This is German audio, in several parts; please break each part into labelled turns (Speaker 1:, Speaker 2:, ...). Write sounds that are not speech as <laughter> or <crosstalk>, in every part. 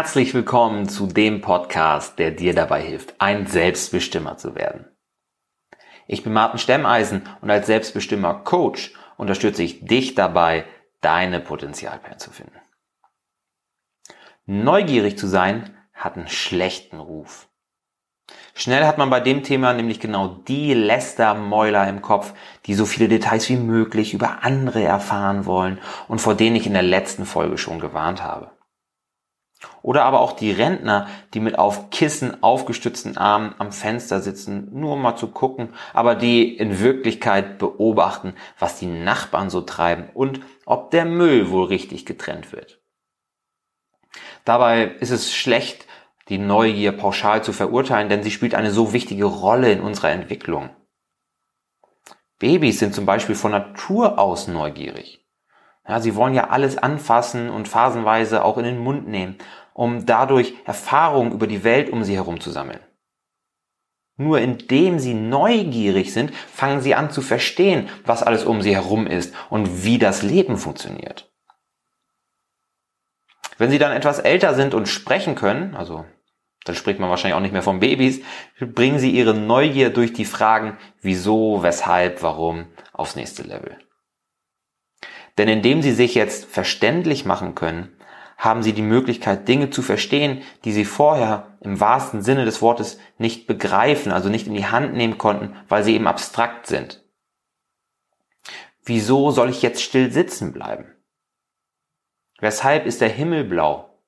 Speaker 1: Herzlich willkommen zu dem Podcast, der dir dabei hilft, ein Selbstbestimmer zu werden. Ich bin Martin Stemmeisen und als Selbstbestimmer Coach unterstütze ich dich dabei, deine Potenzialperlen zu finden. Neugierig zu sein hat einen schlechten Ruf. Schnell hat man bei dem Thema nämlich genau die Lästermäuler im Kopf, die so viele Details wie möglich über andere erfahren wollen und vor denen ich in der letzten Folge schon gewarnt habe. Oder aber auch die Rentner, die mit auf Kissen aufgestützten Armen am Fenster sitzen, nur um mal zu gucken, aber die in Wirklichkeit beobachten, was die Nachbarn so treiben und ob der Müll wohl richtig getrennt wird. Dabei ist es schlecht, die Neugier pauschal zu verurteilen, denn sie spielt eine so wichtige Rolle in unserer Entwicklung. Babys sind zum Beispiel von Natur aus neugierig. Ja, sie wollen ja alles anfassen und phasenweise auch in den Mund nehmen, um dadurch Erfahrungen über die Welt um sie herum zu sammeln. Nur indem sie neugierig sind, fangen sie an zu verstehen, was alles um sie herum ist und wie das Leben funktioniert. Wenn sie dann etwas älter sind und sprechen können, also dann spricht man wahrscheinlich auch nicht mehr von Babys, bringen sie ihre Neugier durch die Fragen wieso, weshalb, warum aufs nächste Level. Denn indem sie sich jetzt verständlich machen können, haben sie die Möglichkeit, Dinge zu verstehen, die sie vorher im wahrsten Sinne des Wortes nicht begreifen, also nicht in die Hand nehmen konnten, weil sie eben abstrakt sind. Wieso soll ich jetzt still sitzen bleiben? Weshalb ist der Himmel blau?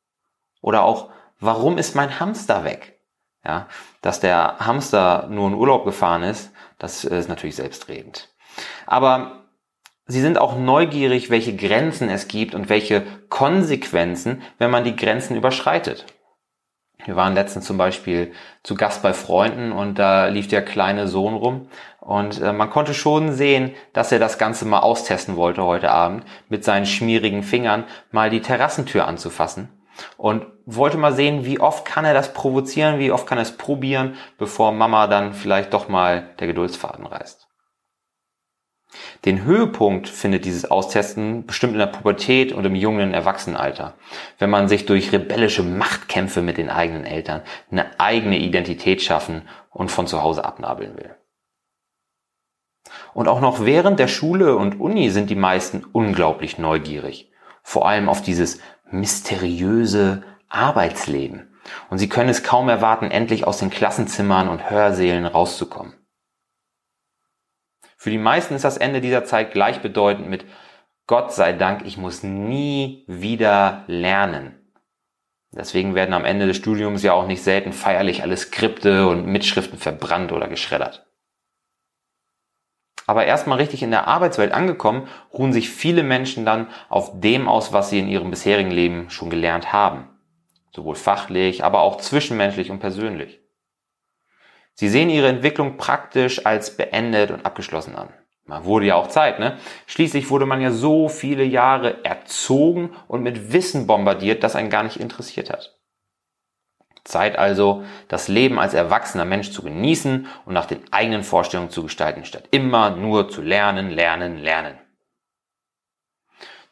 Speaker 1: Oder auch, warum ist mein Hamster weg? Ja, dass der Hamster nur in Urlaub gefahren ist, das ist natürlich selbstredend. Aber Sie sind auch neugierig, welche Grenzen es gibt und welche Konsequenzen, wenn man die Grenzen überschreitet. Wir waren letztens zum Beispiel zu Gast bei Freunden und da lief der kleine Sohn rum und äh, man konnte schon sehen, dass er das Ganze mal austesten wollte heute Abend, mit seinen schmierigen Fingern mal die Terrassentür anzufassen und wollte mal sehen, wie oft kann er das provozieren, wie oft kann er es probieren, bevor Mama dann vielleicht doch mal der Geduldsfaden reißt. Den Höhepunkt findet dieses Austesten bestimmt in der Pubertät und im jungen Erwachsenenalter, wenn man sich durch rebellische Machtkämpfe mit den eigenen Eltern eine eigene Identität schaffen und von zu Hause abnabeln will. Und auch noch während der Schule und Uni sind die meisten unglaublich neugierig, vor allem auf dieses mysteriöse Arbeitsleben. Und sie können es kaum erwarten, endlich aus den Klassenzimmern und Hörsälen rauszukommen. Für die meisten ist das Ende dieser Zeit gleichbedeutend mit Gott sei Dank, ich muss nie wieder lernen. Deswegen werden am Ende des Studiums ja auch nicht selten feierlich alle Skripte und Mitschriften verbrannt oder geschreddert. Aber erstmal richtig in der Arbeitswelt angekommen, ruhen sich viele Menschen dann auf dem aus, was sie in ihrem bisherigen Leben schon gelernt haben. Sowohl fachlich, aber auch zwischenmenschlich und persönlich. Sie sehen ihre Entwicklung praktisch als beendet und abgeschlossen an. Man wurde ja auch Zeit, ne? Schließlich wurde man ja so viele Jahre erzogen und mit Wissen bombardiert, das einen gar nicht interessiert hat. Zeit also, das Leben als erwachsener Mensch zu genießen und nach den eigenen Vorstellungen zu gestalten, statt immer nur zu lernen, lernen, lernen.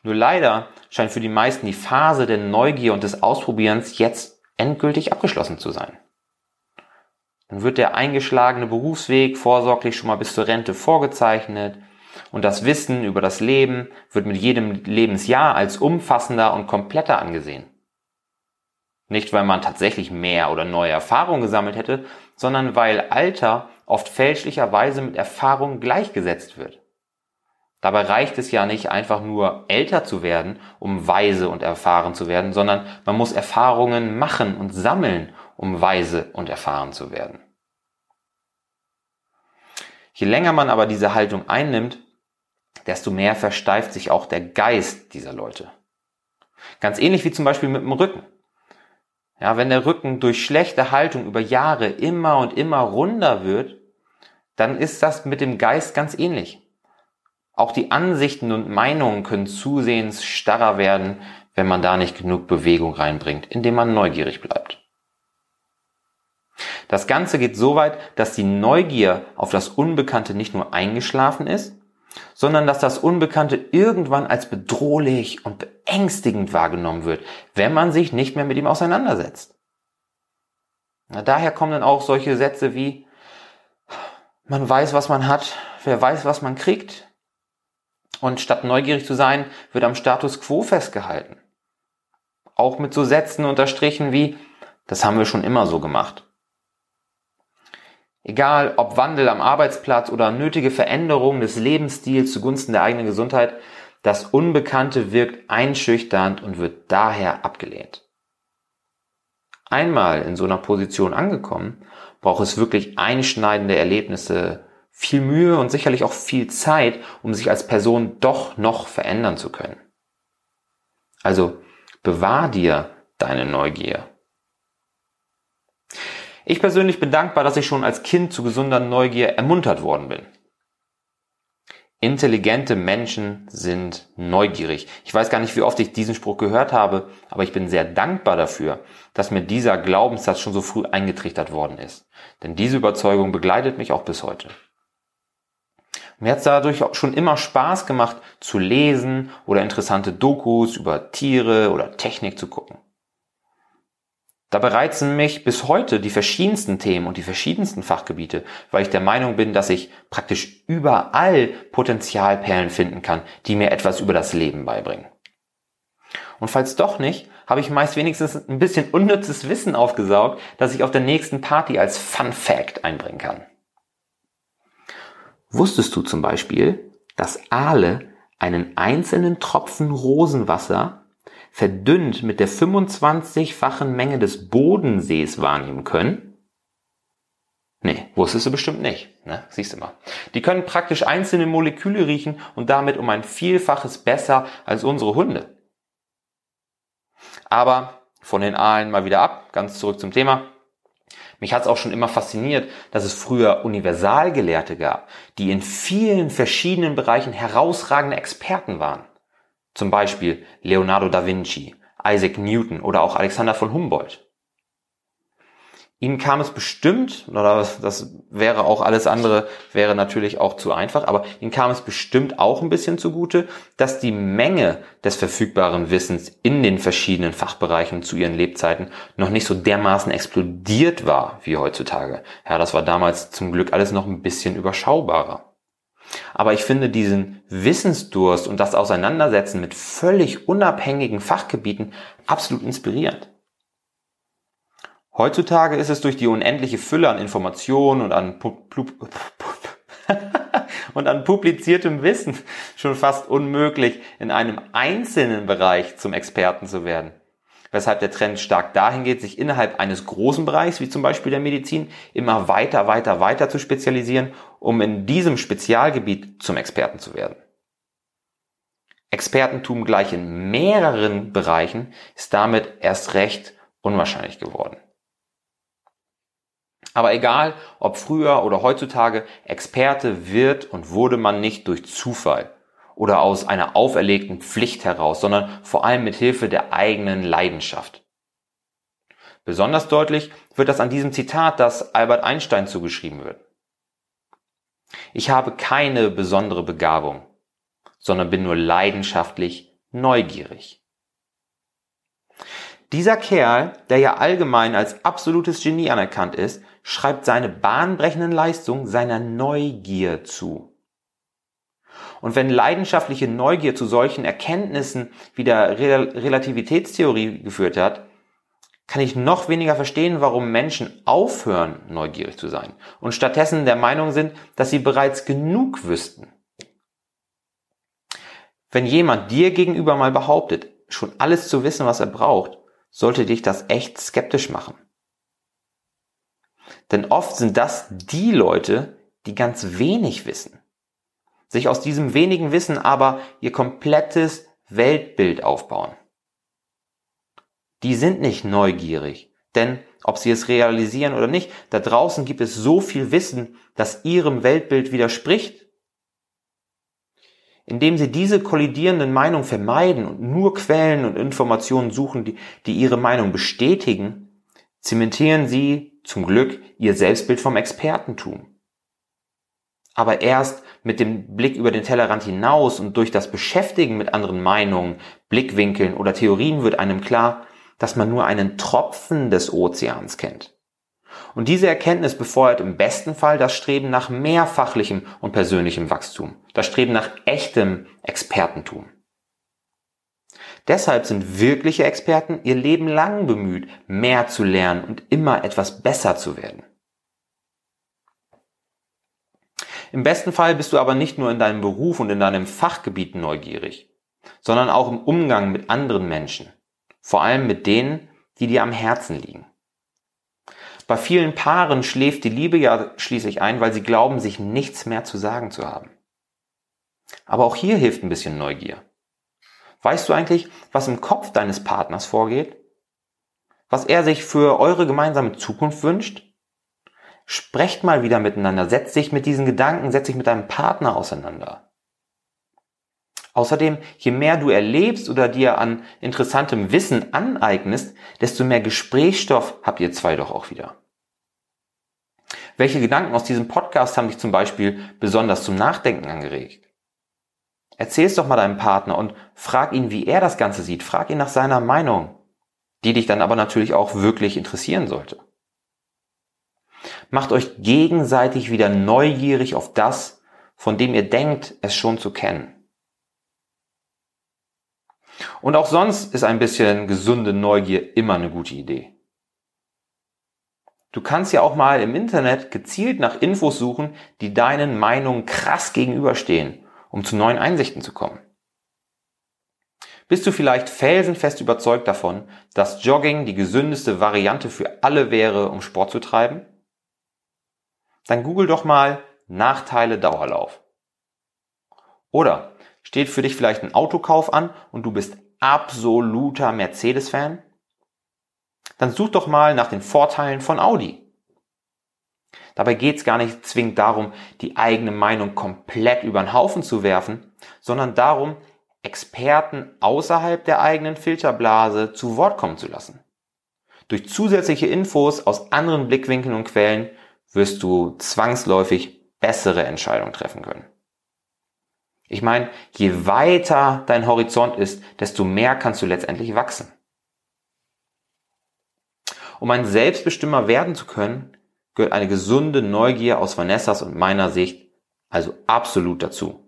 Speaker 1: Nur leider scheint für die meisten die Phase der Neugier und des Ausprobierens jetzt endgültig abgeschlossen zu sein. Dann wird der eingeschlagene Berufsweg vorsorglich schon mal bis zur Rente vorgezeichnet und das Wissen über das Leben wird mit jedem Lebensjahr als umfassender und kompletter angesehen. Nicht, weil man tatsächlich mehr oder neue Erfahrungen gesammelt hätte, sondern weil Alter oft fälschlicherweise mit Erfahrung gleichgesetzt wird. Dabei reicht es ja nicht einfach nur älter zu werden, um weise und erfahren zu werden, sondern man muss Erfahrungen machen und sammeln, um weise und erfahren zu werden. Je länger man aber diese Haltung einnimmt, desto mehr versteift sich auch der Geist dieser Leute. Ganz ähnlich wie zum Beispiel mit dem Rücken. Ja, wenn der Rücken durch schlechte Haltung über Jahre immer und immer runder wird, dann ist das mit dem Geist ganz ähnlich. Auch die Ansichten und Meinungen können zusehends starrer werden, wenn man da nicht genug Bewegung reinbringt, indem man neugierig bleibt. Das Ganze geht so weit, dass die Neugier auf das Unbekannte nicht nur eingeschlafen ist, sondern dass das Unbekannte irgendwann als bedrohlich und beängstigend wahrgenommen wird, wenn man sich nicht mehr mit ihm auseinandersetzt. Na, daher kommen dann auch solche Sätze wie, man weiß, was man hat, wer weiß, was man kriegt. Und statt neugierig zu sein, wird am Status quo festgehalten. Auch mit so Sätzen unterstrichen wie, das haben wir schon immer so gemacht. Egal ob Wandel am Arbeitsplatz oder nötige Veränderungen des Lebensstils zugunsten der eigenen Gesundheit, das Unbekannte wirkt einschüchternd und wird daher abgelehnt. Einmal in so einer Position angekommen, braucht es wirklich einschneidende Erlebnisse, viel Mühe und sicherlich auch viel Zeit, um sich als Person doch noch verändern zu können. Also bewahr dir deine Neugier. Ich persönlich bin dankbar, dass ich schon als Kind zu gesunder Neugier ermuntert worden bin. Intelligente Menschen sind neugierig. Ich weiß gar nicht, wie oft ich diesen Spruch gehört habe, aber ich bin sehr dankbar dafür, dass mir dieser Glaubenssatz schon so früh eingetrichtert worden ist. Denn diese Überzeugung begleitet mich auch bis heute. Mir hat es dadurch auch schon immer Spaß gemacht, zu lesen oder interessante Dokus über Tiere oder Technik zu gucken. Dabei reizen mich bis heute die verschiedensten Themen und die verschiedensten Fachgebiete, weil ich der Meinung bin, dass ich praktisch überall Potenzialperlen finden kann, die mir etwas über das Leben beibringen. Und falls doch nicht, habe ich meist wenigstens ein bisschen unnützes Wissen aufgesaugt, das ich auf der nächsten Party als Fun Fact einbringen kann. Wusstest du zum Beispiel, dass Aale einen einzelnen Tropfen Rosenwasser verdünnt mit der 25-fachen Menge des Bodensees wahrnehmen können? Nee, wusstest du bestimmt nicht. Ne? Siehst du mal. Die können praktisch einzelne Moleküle riechen und damit um ein Vielfaches besser als unsere Hunde. Aber von den Aalen mal wieder ab, ganz zurück zum Thema. Mich hat es auch schon immer fasziniert, dass es früher Universalgelehrte gab, die in vielen verschiedenen Bereichen herausragende Experten waren. Zum Beispiel Leonardo da Vinci, Isaac Newton oder auch Alexander von Humboldt. Ihnen kam es bestimmt, oder das wäre auch alles andere, wäre natürlich auch zu einfach, aber Ihnen kam es bestimmt auch ein bisschen zugute, dass die Menge des verfügbaren Wissens in den verschiedenen Fachbereichen zu ihren Lebzeiten noch nicht so dermaßen explodiert war wie heutzutage. Ja, das war damals zum Glück alles noch ein bisschen überschaubarer. Aber ich finde diesen Wissensdurst und das Auseinandersetzen mit völlig unabhängigen Fachgebieten absolut inspirierend. Heutzutage ist es durch die unendliche Fülle an Informationen und an, <laughs> und an publiziertem Wissen schon fast unmöglich, in einem einzelnen Bereich zum Experten zu werden weshalb der Trend stark dahin geht, sich innerhalb eines großen Bereichs, wie zum Beispiel der Medizin, immer weiter, weiter, weiter zu spezialisieren, um in diesem Spezialgebiet zum Experten zu werden. Expertentum gleich in mehreren Bereichen ist damit erst recht unwahrscheinlich geworden. Aber egal, ob früher oder heutzutage, Experte wird und wurde man nicht durch Zufall oder aus einer auferlegten Pflicht heraus, sondern vor allem mit Hilfe der eigenen Leidenschaft. Besonders deutlich wird das an diesem Zitat, das Albert Einstein zugeschrieben wird. Ich habe keine besondere Begabung, sondern bin nur leidenschaftlich neugierig. Dieser Kerl, der ja allgemein als absolutes Genie anerkannt ist, schreibt seine bahnbrechenden Leistungen seiner Neugier zu. Und wenn leidenschaftliche Neugier zu solchen Erkenntnissen wie der Relativitätstheorie geführt hat, kann ich noch weniger verstehen, warum Menschen aufhören, neugierig zu sein und stattdessen der Meinung sind, dass sie bereits genug wüssten. Wenn jemand dir gegenüber mal behauptet, schon alles zu wissen, was er braucht, sollte dich das echt skeptisch machen. Denn oft sind das die Leute, die ganz wenig wissen sich aus diesem wenigen Wissen aber ihr komplettes Weltbild aufbauen. Die sind nicht neugierig, denn ob sie es realisieren oder nicht, da draußen gibt es so viel Wissen, das ihrem Weltbild widerspricht. Indem sie diese kollidierenden Meinungen vermeiden und nur Quellen und Informationen suchen, die, die ihre Meinung bestätigen, zementieren sie zum Glück ihr Selbstbild vom Expertentum. Aber erst mit dem Blick über den Tellerrand hinaus und durch das Beschäftigen mit anderen Meinungen, Blickwinkeln oder Theorien wird einem klar, dass man nur einen Tropfen des Ozeans kennt. Und diese Erkenntnis befeuert im besten Fall das Streben nach mehr fachlichem und persönlichem Wachstum, das Streben nach echtem Expertentum. Deshalb sind wirkliche Experten ihr Leben lang bemüht, mehr zu lernen und immer etwas besser zu werden. Im besten Fall bist du aber nicht nur in deinem Beruf und in deinem Fachgebiet neugierig, sondern auch im Umgang mit anderen Menschen, vor allem mit denen, die dir am Herzen liegen. Bei vielen Paaren schläft die Liebe ja schließlich ein, weil sie glauben, sich nichts mehr zu sagen zu haben. Aber auch hier hilft ein bisschen Neugier. Weißt du eigentlich, was im Kopf deines Partners vorgeht? Was er sich für eure gemeinsame Zukunft wünscht? Sprecht mal wieder miteinander, setzt dich mit diesen Gedanken, setzt dich mit deinem Partner auseinander. Außerdem, je mehr du erlebst oder dir an interessantem Wissen aneignest, desto mehr Gesprächsstoff habt ihr zwei doch auch wieder. Welche Gedanken aus diesem Podcast haben dich zum Beispiel besonders zum Nachdenken angeregt? Erzähl's doch mal deinem Partner und frag ihn, wie er das Ganze sieht. Frag ihn nach seiner Meinung, die dich dann aber natürlich auch wirklich interessieren sollte. Macht euch gegenseitig wieder neugierig auf das, von dem ihr denkt, es schon zu kennen. Und auch sonst ist ein bisschen gesunde Neugier immer eine gute Idee. Du kannst ja auch mal im Internet gezielt nach Infos suchen, die deinen Meinungen krass gegenüberstehen, um zu neuen Einsichten zu kommen. Bist du vielleicht felsenfest überzeugt davon, dass Jogging die gesündeste Variante für alle wäre, um Sport zu treiben? Dann google doch mal Nachteile Dauerlauf. Oder steht für dich vielleicht ein Autokauf an und du bist absoluter Mercedes-Fan? Dann such doch mal nach den Vorteilen von Audi. Dabei geht es gar nicht zwingend darum, die eigene Meinung komplett über den Haufen zu werfen, sondern darum, Experten außerhalb der eigenen Filterblase zu Wort kommen zu lassen. Durch zusätzliche Infos aus anderen Blickwinkeln und Quellen wirst du zwangsläufig bessere Entscheidungen treffen können. Ich meine, je weiter dein Horizont ist, desto mehr kannst du letztendlich wachsen. Um ein Selbstbestimmer werden zu können, gehört eine gesunde Neugier aus Vanessas und meiner Sicht also absolut dazu.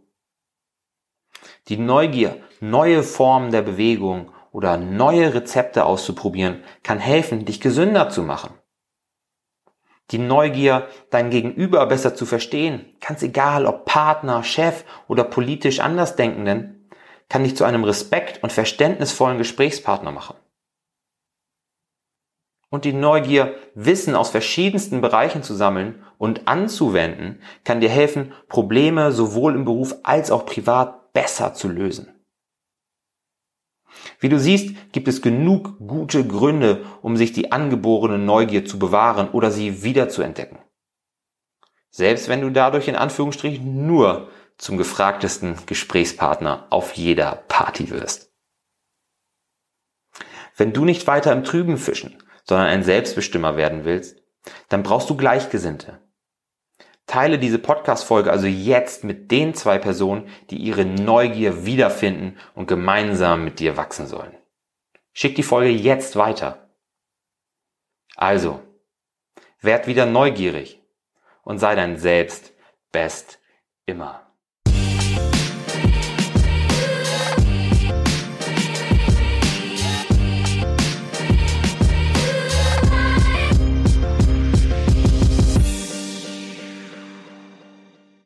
Speaker 1: Die Neugier, neue Formen der Bewegung oder neue Rezepte auszuprobieren, kann helfen, dich gesünder zu machen die Neugier, dein Gegenüber besser zu verstehen, ganz egal ob Partner, Chef oder politisch Andersdenkenden, kann dich zu einem respekt- und verständnisvollen Gesprächspartner machen. Und die Neugier, Wissen aus verschiedensten Bereichen zu sammeln und anzuwenden, kann dir helfen, Probleme sowohl im Beruf als auch privat besser zu lösen. Wie du siehst, gibt es genug gute Gründe, um sich die angeborene Neugier zu bewahren oder sie wiederzuentdecken. Selbst wenn du dadurch in Anführungsstrichen nur zum gefragtesten Gesprächspartner auf jeder Party wirst. Wenn du nicht weiter im Trüben fischen, sondern ein Selbstbestimmer werden willst, dann brauchst du Gleichgesinnte. Teile diese Podcast-Folge also jetzt mit den zwei Personen, die ihre Neugier wiederfinden und gemeinsam mit dir wachsen sollen. Schick die Folge jetzt weiter. Also, werd wieder neugierig und sei dein Selbst best immer.